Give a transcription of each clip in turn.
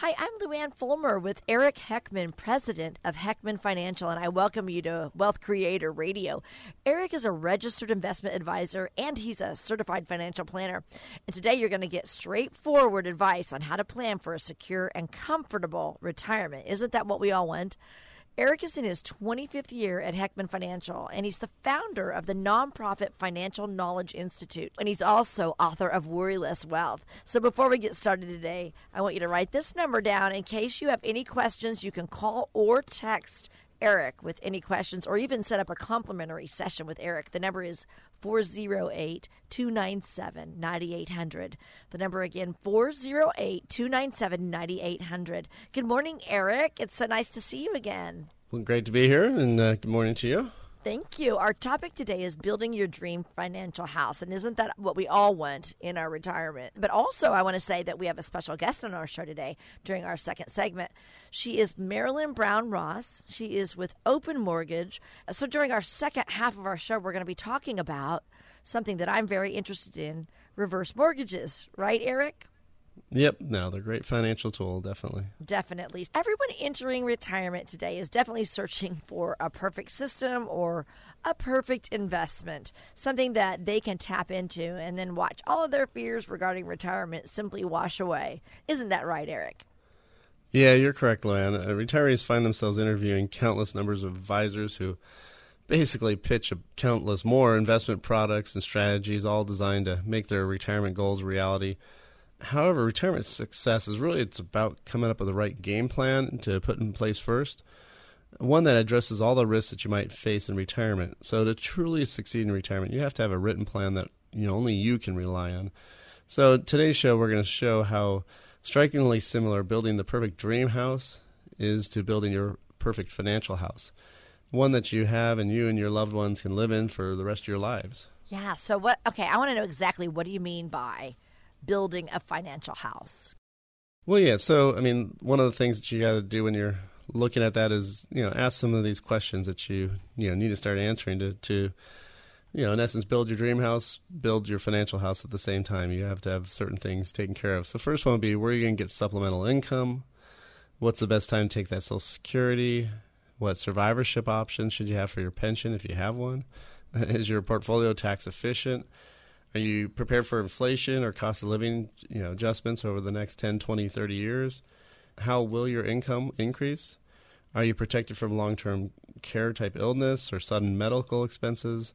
Hi, I'm Luann Fulmer with Eric Heckman, president of Heckman Financial, and I welcome you to Wealth Creator Radio. Eric is a registered investment advisor and he's a certified financial planner. And today you're going to get straightforward advice on how to plan for a secure and comfortable retirement. Isn't that what we all want? Eric is in his 25th year at Heckman Financial, and he's the founder of the nonprofit Financial Knowledge Institute. And he's also author of Worryless Wealth. So before we get started today, I want you to write this number down in case you have any questions. You can call or text Eric with any questions or even set up a complimentary session with Eric. The number is 408 297 9800. The number again, 408 297 9800. Good morning, Eric. It's so nice to see you again. Well, great to be here, and uh, good morning to you. Thank you. Our topic today is building your dream financial house. And isn't that what we all want in our retirement? But also, I want to say that we have a special guest on our show today during our second segment. She is Marilyn Brown Ross. She is with Open Mortgage. So, during our second half of our show, we're going to be talking about something that I'm very interested in reverse mortgages, right, Eric? Yep, no, they're a great financial tool, definitely. Definitely. Everyone entering retirement today is definitely searching for a perfect system or a perfect investment, something that they can tap into and then watch all of their fears regarding retirement simply wash away. Isn't that right, Eric? Yeah, you're correct, Luann. Uh, retirees find themselves interviewing countless numbers of advisors who basically pitch a countless more investment products and strategies, all designed to make their retirement goals a reality. However, retirement success is really it's about coming up with the right game plan to put in place first, one that addresses all the risks that you might face in retirement. So to truly succeed in retirement, you have to have a written plan that you know only you can rely on. So today's show we're going to show how strikingly similar building the perfect dream house is to building your perfect financial house. One that you have and you and your loved ones can live in for the rest of your lives. Yeah, so what okay, I want to know exactly what do you mean by building a financial house? Well, yeah. So, I mean, one of the things that you got to do when you're looking at that is, you know, ask some of these questions that you, you know, need to start answering to, to, you know, in essence, build your dream house, build your financial house at the same time. You have to have certain things taken care of. So, first one would be where are you going to get supplemental income? What's the best time to take that Social Security? What survivorship options should you have for your pension if you have one? Is your portfolio tax efficient? Are you prepared for inflation or cost of living you know, adjustments over the next 10, 20, 30 years? How will your income increase? Are you protected from long term care type illness or sudden medical expenses?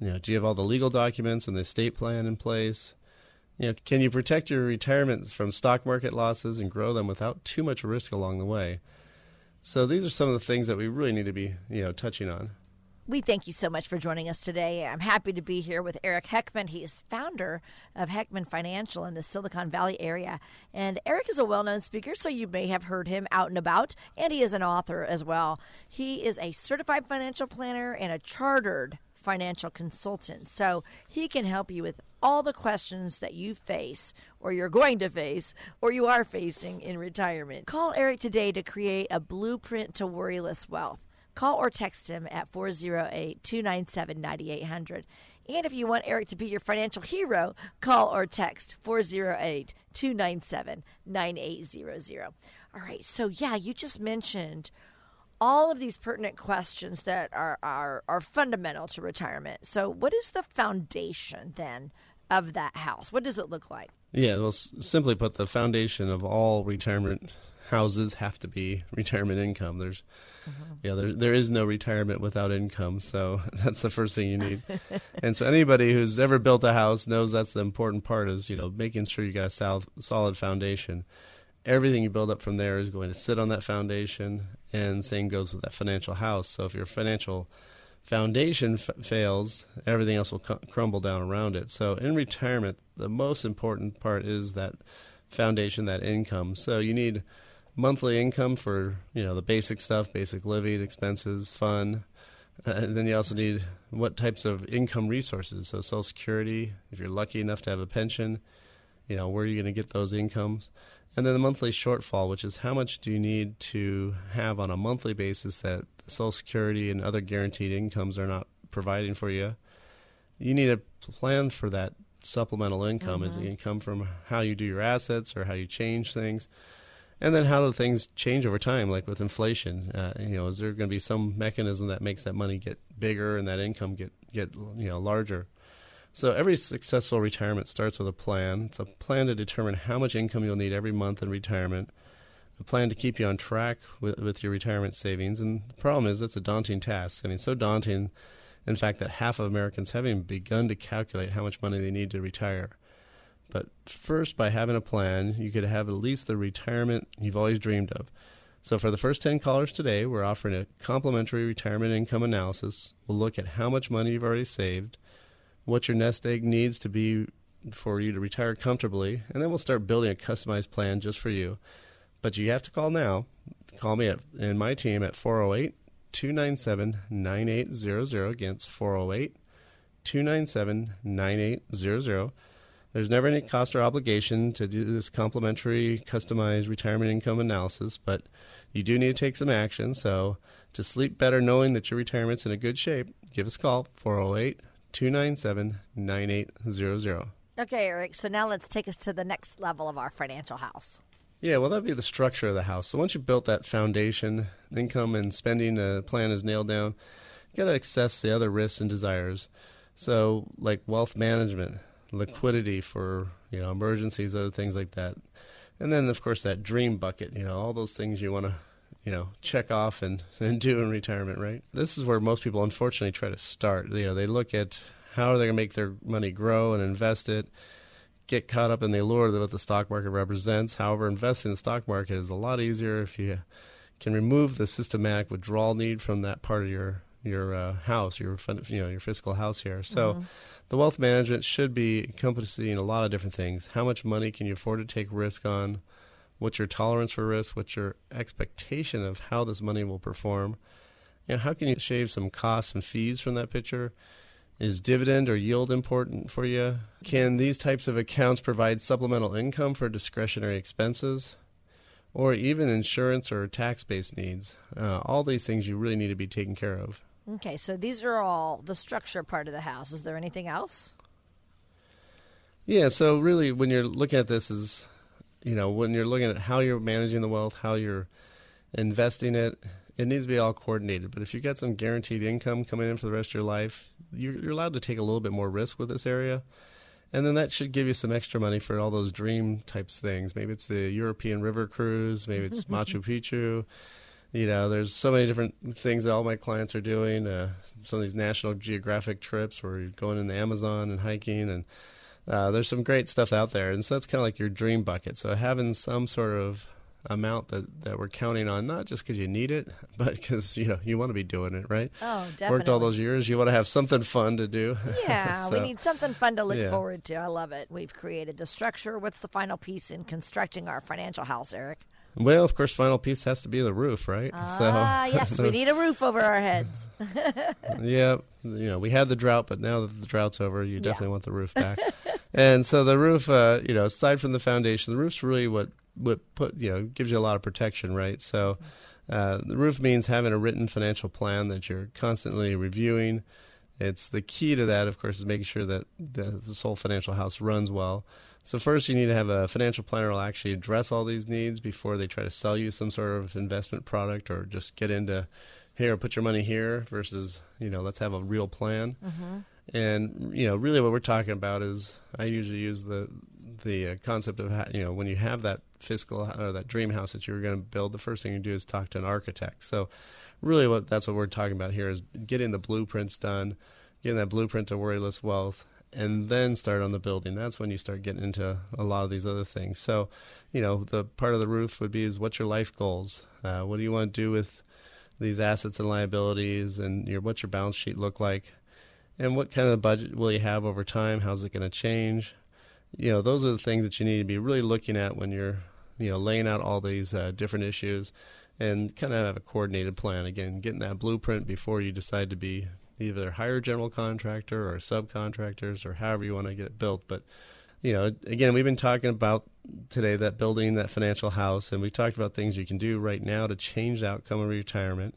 You know, do you have all the legal documents and the estate plan in place? You know, can you protect your retirement from stock market losses and grow them without too much risk along the way? So these are some of the things that we really need to be, you know, touching on we thank you so much for joining us today. I'm happy to be here with Eric Heckman. He is founder of Heckman Financial in the Silicon Valley area. And Eric is a well known speaker, so you may have heard him out and about, and he is an author as well. He is a certified financial planner and a chartered financial consultant. So he can help you with all the questions that you face, or you're going to face, or you are facing in retirement. Call Eric today to create a blueprint to worryless wealth. Call or text him at 408 297 9800. And if you want Eric to be your financial hero, call or text 408 297 9800. All right, so yeah, you just mentioned all of these pertinent questions that are, are, are fundamental to retirement. So, what is the foundation then of that house? What does it look like? Yeah, well, simply put, the foundation of all retirement houses have to be retirement income. There's mm-hmm. yeah, there there is no retirement without income, so that's the first thing you need. and so anybody who's ever built a house knows that's the important part is, you know, making sure you got a sol- solid foundation. Everything you build up from there is going to sit on that foundation, and same goes with that financial house. So if your financial foundation f- fails, everything else will c- crumble down around it. So in retirement, the most important part is that foundation, that income. So you need monthly income for you know the basic stuff, basic living expenses, fun. Uh, and then you also need what types of income resources. So Social Security, if you're lucky enough to have a pension, you know where are you going to get those incomes? And then the monthly shortfall, which is how much do you need to have on a monthly basis that Social Security and other guaranteed incomes are not providing for you. You need a plan for that supplemental income. Mm-hmm. Is it going to come from how you do your assets or how you change things? And then how do things change over time, like with inflation? Uh, you know, is there going to be some mechanism that makes that money get bigger and that income get get you know larger? So every successful retirement starts with a plan. It's a plan to determine how much income you'll need every month in retirement, a plan to keep you on track with, with your retirement savings. And the problem is that's a daunting task. I mean, so daunting, in fact, that half of Americans haven't begun to calculate how much money they need to retire. But first, by having a plan, you could have at least the retirement you've always dreamed of. So, for the first 10 callers today, we're offering a complimentary retirement income analysis. We'll look at how much money you've already saved, what your nest egg needs to be for you to retire comfortably, and then we'll start building a customized plan just for you. But you have to call now. Call me at, and my team at 408 297 9800. Again, 408 297 9800. There's never any cost or obligation to do this complimentary, customized retirement income analysis, but you do need to take some action. So, to sleep better knowing that your retirement's in a good shape, give us a call 408 297 9800. Okay, Eric. So now let's take us to the next level of our financial house. Yeah, well, that'd be the structure of the house. So once you've built that foundation, income and spending uh, plan is nailed down, you got to assess the other risks and desires. So, like wealth management, liquidity for you know emergencies, other things like that, and then of course that dream bucket. You know all those things you want to you know check off and, and do in retirement. Right. This is where most people unfortunately try to start. You know they look at how are they going to make their money grow and invest it. Get caught up in the allure that what the stock market represents. However, investing in the stock market is a lot easier if you can remove the systematic withdrawal need from that part of your your uh, house, your you know your fiscal house here. So, mm-hmm. The wealth management should be encompassing a lot of different things. How much money can you afford to take risk on? What's your tolerance for risk? What's your expectation of how this money will perform? You know, how can you shave some costs and fees from that picture? Is dividend or yield important for you? Can these types of accounts provide supplemental income for discretionary expenses? Or even insurance or tax based needs. Uh, all these things you really need to be taken care of. Okay, so these are all the structure part of the house. Is there anything else? Yeah, so really when you're looking at this is you know, when you're looking at how you're managing the wealth, how you're investing it, it needs to be all coordinated. But if you get some guaranteed income coming in for the rest of your life, you're, you're allowed to take a little bit more risk with this area. And then that should give you some extra money for all those dream types things. Maybe it's the European river cruise, maybe it's Machu Picchu you know, there's so many different things that all my clients are doing. Uh, some of these National Geographic trips where you're going in the Amazon and hiking, and uh, there's some great stuff out there. And so that's kind of like your dream bucket. So having some sort of amount that, that we're counting on, not just because you need it, but because you know you want to be doing it, right? Oh, definitely. Worked all those years, you want to have something fun to do. Yeah, so, we need something fun to look yeah. forward to. I love it. We've created the structure. What's the final piece in constructing our financial house, Eric? Well, of course, final piece has to be the roof, right? Ah, so, yes, we need a roof over our heads. yeah, you know, we had the drought, but now that the drought's over, you definitely yeah. want the roof back. and so the roof, uh, you know, aside from the foundation, the roof's really what what put you know gives you a lot of protection, right? So uh, the roof means having a written financial plan that you're constantly reviewing. It's the key to that, of course, is making sure that the, this whole financial house runs well. So first, you need to have a financial planner will actually address all these needs before they try to sell you some sort of investment product or just get into here, put your money here versus you know let's have a real plan. Mm-hmm. And you know, really, what we're talking about is I usually use the the uh, concept of you know when you have that fiscal or that dream house that you're going to build, the first thing you do is talk to an architect. So really, what that's what we're talking about here is getting the blueprints done, getting that blueprint to worryless wealth, and then start on the building. That's when you start getting into a lot of these other things. So, you know, the part of the roof would be is what's your life goals? Uh, what do you want to do with these assets and liabilities, and your what's your balance sheet look like? And what kind of budget will you have over time? How's it going to change? you know, those are the things that you need to be really looking at when you're, you know, laying out all these uh, different issues and kind of have a coordinated plan. Again, getting that blueprint before you decide to be either hire a general contractor or subcontractors or however you want to get it built. But you know, again, we've been talking about today that building that financial house, and we talked about things you can do right now to change the outcome of retirement.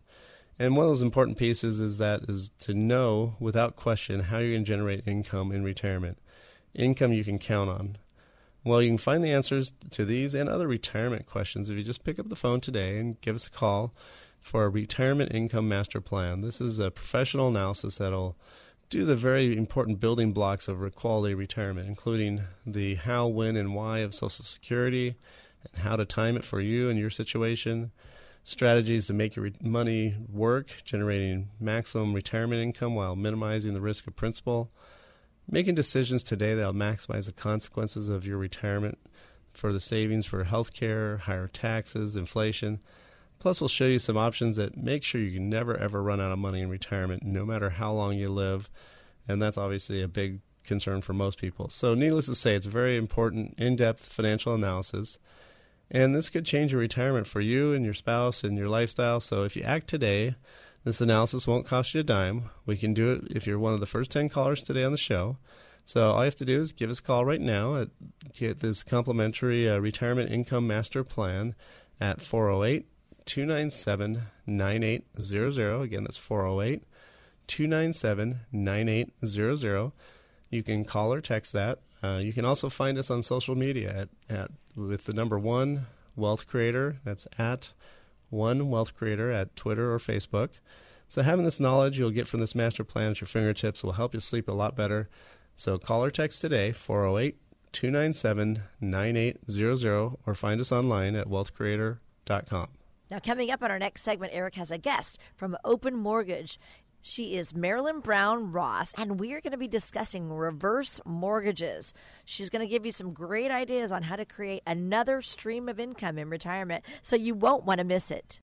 And one of those important pieces is that is to know without question how you're going to generate income in retirement, income you can count on. Well, you can find the answers to these and other retirement questions if you just pick up the phone today and give us a call for a retirement income master plan. This is a professional analysis that'll do the very important building blocks of quality retirement, including the how, when, and why of Social Security, and how to time it for you and your situation, strategies to make your money work, generating maximum retirement income while minimizing the risk of principal, making decisions today that will maximize the consequences of your retirement for the savings for health care, higher taxes, inflation. Plus, we'll show you some options that make sure you can never ever run out of money in retirement, no matter how long you live. And that's obviously a big concern for most people. So, needless to say, it's a very important, in depth financial analysis. And this could change your retirement for you and your spouse and your lifestyle. So, if you act today, this analysis won't cost you a dime. We can do it if you're one of the first 10 callers today on the show. So all you have to do is give us a call right now at get this complimentary uh, retirement income master plan at 408 297 9800. Again, that's 408 297 9800. You can call or text that. Uh, you can also find us on social media at, at with the number one wealth creator. That's at one wealth creator at Twitter or Facebook. So having this knowledge you'll get from this master plan at your fingertips will help you sleep a lot better. So call or text today 408 297 9800 or find us online at wealthcreator.com. Now, coming up on our next segment, Eric has a guest from Open Mortgage. She is Marilyn Brown Ross, and we are going to be discussing reverse mortgages. She's going to give you some great ideas on how to create another stream of income in retirement, so you won't want to miss it.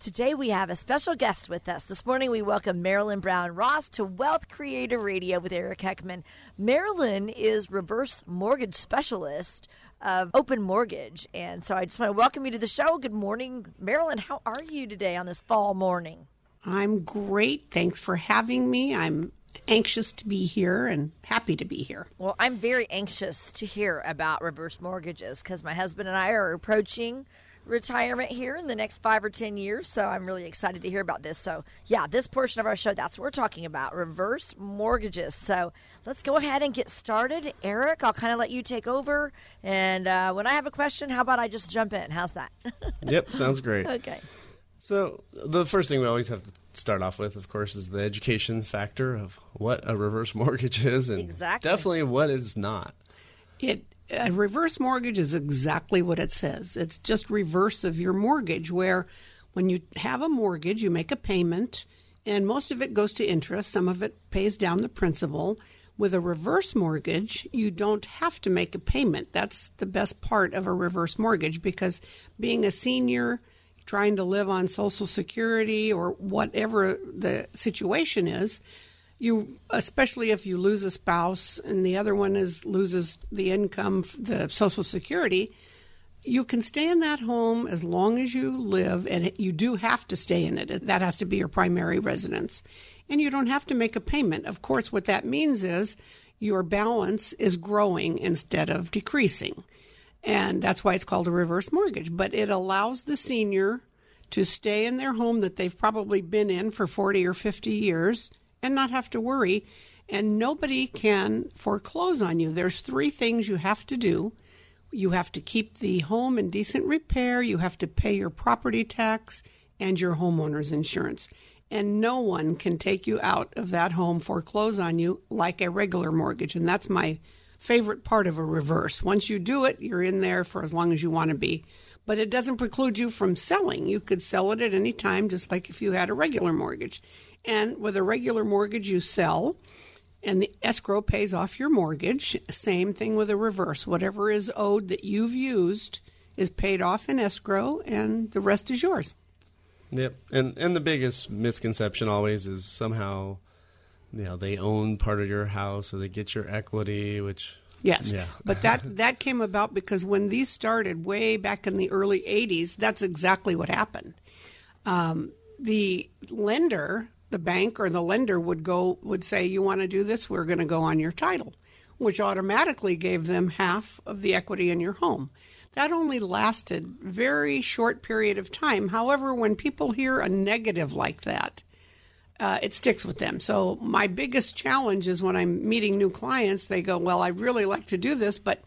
Today we have a special guest with us. This morning we welcome Marilyn Brown Ross to Wealth Creator Radio with Eric Heckman. Marilyn is reverse mortgage specialist of Open Mortgage. And so I just want to welcome you to the show. Good morning, Marilyn. How are you today on this fall morning? I'm great. Thanks for having me. I'm anxious to be here and happy to be here. Well, I'm very anxious to hear about reverse mortgages because my husband and I are approaching retirement here in the next five or ten years. So I'm really excited to hear about this. So yeah, this portion of our show, that's what we're talking about reverse mortgages. So let's go ahead and get started. Eric, I'll kind of let you take over. And uh, when I have a question, how about I just jump in? How's that? yep, sounds great. okay. So the first thing we always have to start off with, of course, is the education factor of what a reverse mortgage is, and exactly. definitely what it is not. It a reverse mortgage is exactly what it says. It's just reverse of your mortgage, where when you have a mortgage, you make a payment, and most of it goes to interest, some of it pays down the principal. With a reverse mortgage, you don't have to make a payment. That's the best part of a reverse mortgage because being a senior, trying to live on Social Security or whatever the situation is, you especially if you lose a spouse and the other one is loses the income the social security you can stay in that home as long as you live and you do have to stay in it. That has to be your primary residence. And you don't have to make a payment. Of course what that means is your balance is growing instead of decreasing. And that's why it's called a reverse mortgage. But it allows the senior to stay in their home that they've probably been in for 40 or 50 years and not have to worry. And nobody can foreclose on you. There's three things you have to do. You have to keep the home in decent repair, you have to pay your property tax and your homeowner's insurance. And no one can take you out of that home, foreclose on you like a regular mortgage. And that's my favorite part of a reverse. Once you do it, you're in there for as long as you want to be. But it doesn't preclude you from selling. You could sell it at any time, just like if you had a regular mortgage. And with a regular mortgage, you sell, and the escrow pays off your mortgage. Same thing with a reverse. Whatever is owed that you've used is paid off in escrow, and the rest is yours. Yep, and and the biggest misconception always is somehow, you know, they own part of your house or they get your equity, which Yes, Yeah. but that that came about because when these started way back in the early '80s, that's exactly what happened. Um, the lender, the bank or the lender would go would say, "You want to do this? We're going to go on your title," which automatically gave them half of the equity in your home. That only lasted very short period of time. However, when people hear a negative like that, uh, it sticks with them. So my biggest challenge is when I'm meeting new clients, they go, "Well, I'd really like to do this, but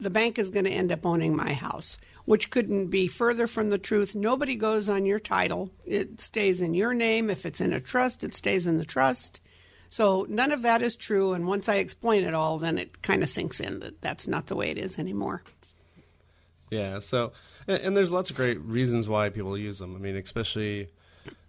the bank is going to end up owning my house," which couldn't be further from the truth. Nobody goes on your title; it stays in your name. If it's in a trust, it stays in the trust. So none of that is true. And once I explain it all, then it kind of sinks in that that's not the way it is anymore. Yeah. So, and, and there's lots of great reasons why people use them. I mean, especially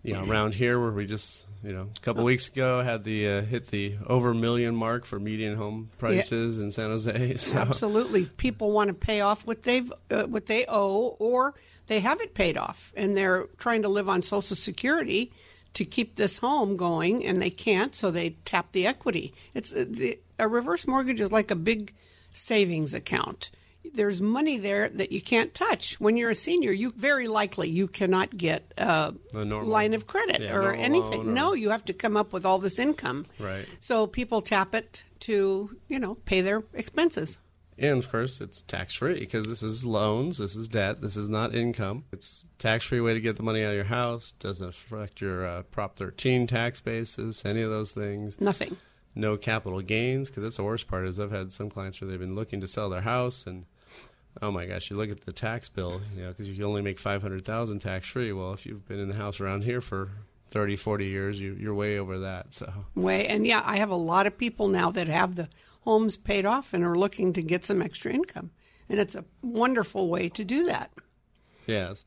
you know around here where we just you know a couple weeks ago had the uh, hit the over million mark for median home prices in San Jose. So, Absolutely, people want to pay off what they've uh, what they owe, or they have it paid off, and they're trying to live on Social Security to keep this home going, and they can't, so they tap the equity. It's uh, the, a reverse mortgage is like a big savings account. There's money there that you can't touch. When you're a senior, you very likely you cannot get a, A normal- line of credit yeah, or anything. or- no, you have to come up with all this income. Right. So people tap it to, you know, pay their expenses. And of course, it's tax free because this is loans, this is debt, this is not income. It's tax free way to get the money out of your house. Doesn't affect your uh, Prop 13 tax basis, any of those things. Nothing. No capital gains because that's the worst part. Is I've had some clients where they've been looking to sell their house and oh my gosh, you look at the tax bill, you know, because you can only make five hundred thousand tax free. Well, if you've been in the house around here for 30, 40 years, you, you're way over that. So way. And yeah, I have a lot of people now that have the homes paid off and are looking to get some extra income. And it's a wonderful way to do that. Yes,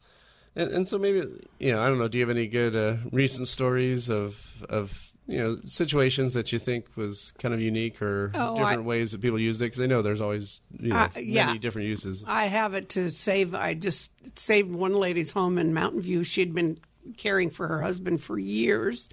and and so maybe you know I don't know. Do you have any good uh, recent stories of of you know situations that you think was kind of unique or Oh, different I- ways that people used it? Because I know there's always you know Uh, many different uses. I have it to save. I just saved one lady's home in Mountain View. She'd been caring for her husband for years,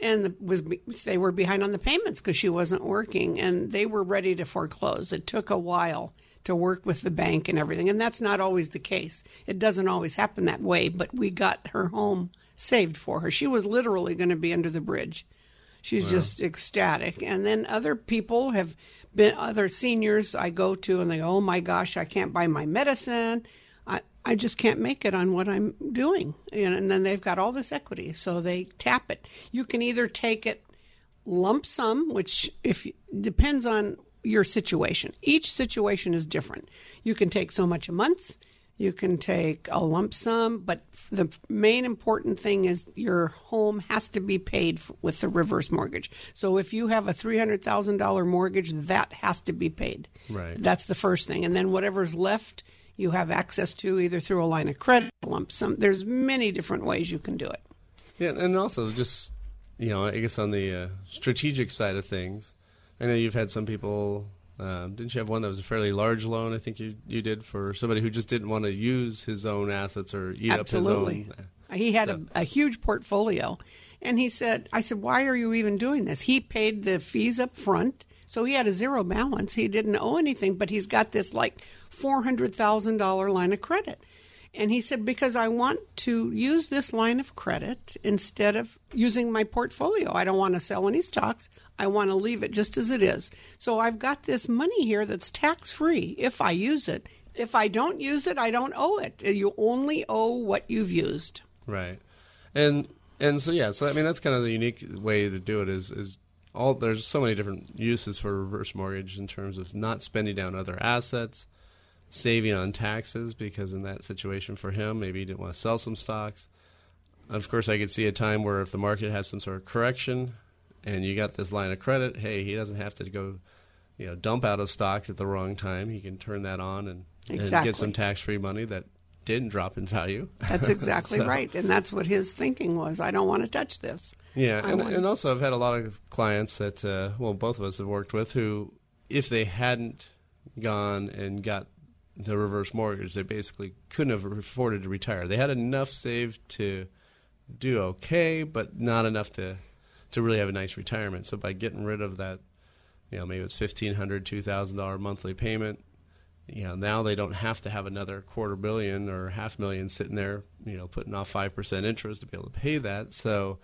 and was they were behind on the payments because she wasn't working, and they were ready to foreclose. It took a while to work with the bank and everything, and that's not always the case. It doesn't always happen that way, but we got her home saved for her. She was literally going to be under the bridge. She's just ecstatic. And then other people have been, other seniors I go to, and they go, oh my gosh, I can't buy my medicine. I, I just can't make it on what I'm doing. And, and then they've got all this equity. So they tap it. You can either take it lump sum, which if depends on your situation. Each situation is different. You can take so much a month. You can take a lump sum, but the main important thing is your home has to be paid f- with the reverse mortgage. So if you have a $300,000 mortgage, that has to be paid. Right. That's the first thing. And then whatever's left, you have access to either through a line of credit, a lump sum. There's many different ways you can do it. Yeah, and also just you know, I guess on the uh, strategic side of things, I know you've had some people. Um, didn't you have one that was a fairly large loan? I think you you did for somebody who just didn't want to use his own assets or eat Absolutely. up his own. He had So- a, a huge portfolio. And he said, I said, why are you even doing this? He paid the fees up front. So he had a zero balance. He didn't owe anything, but he's got this like $400,000 line of credit. And he said, because I want to use this line of credit instead of using my portfolio. I don't want to sell any stocks. I want to leave it just as it is. So I've got this money here that's tax free if I use it. If I don't use it, I don't owe it. You only owe what you've used. Right. And and so yeah, so I mean that's kind of the unique way to do it is is all there's so many different uses for reverse mortgage in terms of not spending down other assets, saving on taxes because in that situation for him maybe he didn't want to sell some stocks. Of course, I could see a time where if the market has some sort of correction and you got this line of credit, hey, he doesn't have to go you know dump out of stocks at the wrong time, he can turn that on and, and get some tax free money that didn't drop in value. That's exactly So- right, and that's what his thinking was. I don't want to touch this. Yeah, and, and also I've had a lot of clients that, uh, well, both of us have worked with who, if they hadn't gone and got the reverse mortgage, they basically couldn't have afforded to retire. They had enough saved to do okay, but not enough to to really have a nice retirement. So by getting rid of that, you know, maybe it's fifteen hundred, two thousand dollar monthly payment. You know, now they don't have to have another quarter billion or half million sitting there, you know, putting off five percent interest to be able to pay that. So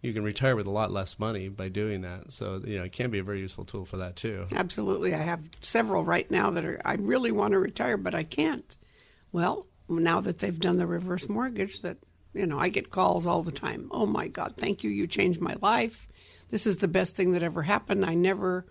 you can retire with a lot less money by doing that. So you know, it can be a very useful tool for that too. Absolutely. I have several right now that are I really want to retire but I can't. Well, now that they've done the reverse mortgage that you know, I get calls all the time. Oh my god, thank you. You changed my life. This is the best thing that ever happened. I never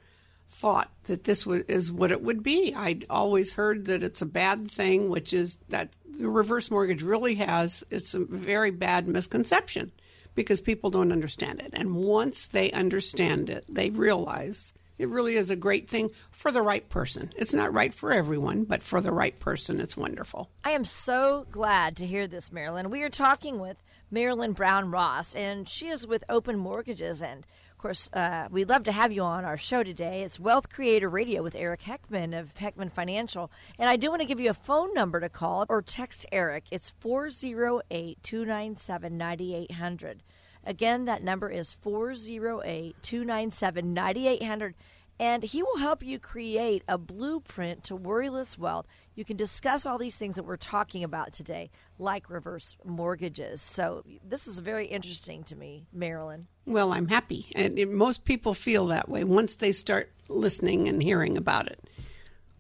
thought that this was, is what it would be. I'd always heard that it's a bad thing, which is that the reverse mortgage really has it's a very bad misconception because people don't understand it. And once they understand it, they realize it really is a great thing for the right person. It's not right for everyone, but for the right person, it's wonderful. I am so glad to hear this, Marilyn. We are talking with Marilyn Brown Ross, and she is with Open Mortgages. And of course, uh, we'd love to have you on our show today. It's Wealth Creator Radio with Eric Heckman of Heckman Financial. And I do want to give you a phone number to call or text Eric. It's 408 297 9800. Again, that number is 408 297 9800. And he will help you create a blueprint to worryless wealth. You can discuss all these things that we're talking about today, like reverse mortgages. So, this is very interesting to me, Marilyn. Well, I'm happy. And most people feel that way once they start listening and hearing about it.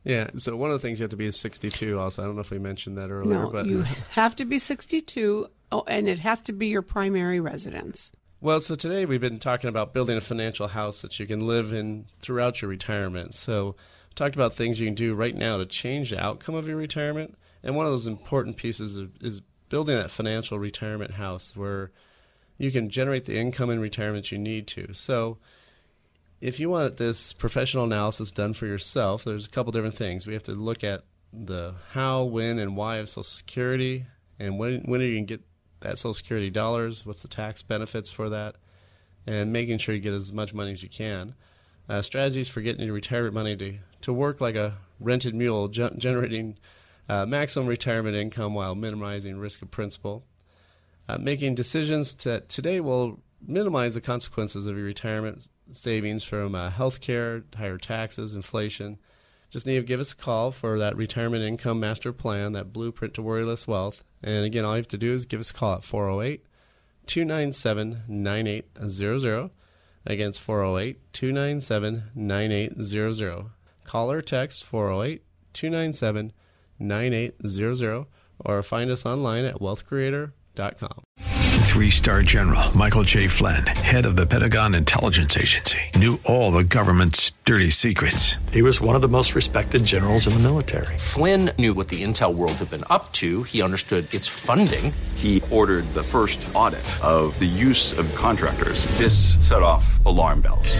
Yeah. So one of the things you have to be is 62. Also, I don't know if we mentioned that earlier, No, but you have to be 62, oh, and it has to be your primary residence. Well, so today we've been talking about building a financial house that you can live in throughout your retirement. So, we talked about things you can do right now to change the outcome of your retirement. And one of those important pieces of, is building that financial retirement house where you can generate the income in retirement you need to. So, if you want this professional analysis done for yourself, there's a couple different things. We have to look at the how, when, and why of Social Security, and when when are you going to get that Social Security dollars? What's the tax benefits for that? And making sure you get as much money as you can. Uh, strategies for getting your retirement money to, to work like a rented mule, ge- generating uh, maximum retirement income while minimizing risk of principal. Uh, making decisions that today will minimize the consequences of your retirement savings from uh, health care, higher taxes, inflation. Just need to give us a call for that retirement income master plan, that blueprint to worryless wealth. And again, all you have to do is give us a call at 408 297 9800. Again, it's 408 297 9800. Call or text 408 297 9800 or find us online at wealthcreator.com. Three star general Michael J. Flynn, head of the Pentagon Intelligence Agency, knew all the government's dirty secrets. He was one of the most respected generals in the military. Flynn knew what the intel world had been up to. He understood its funding. He ordered the first audit of the use of contractors. This set off alarm bells.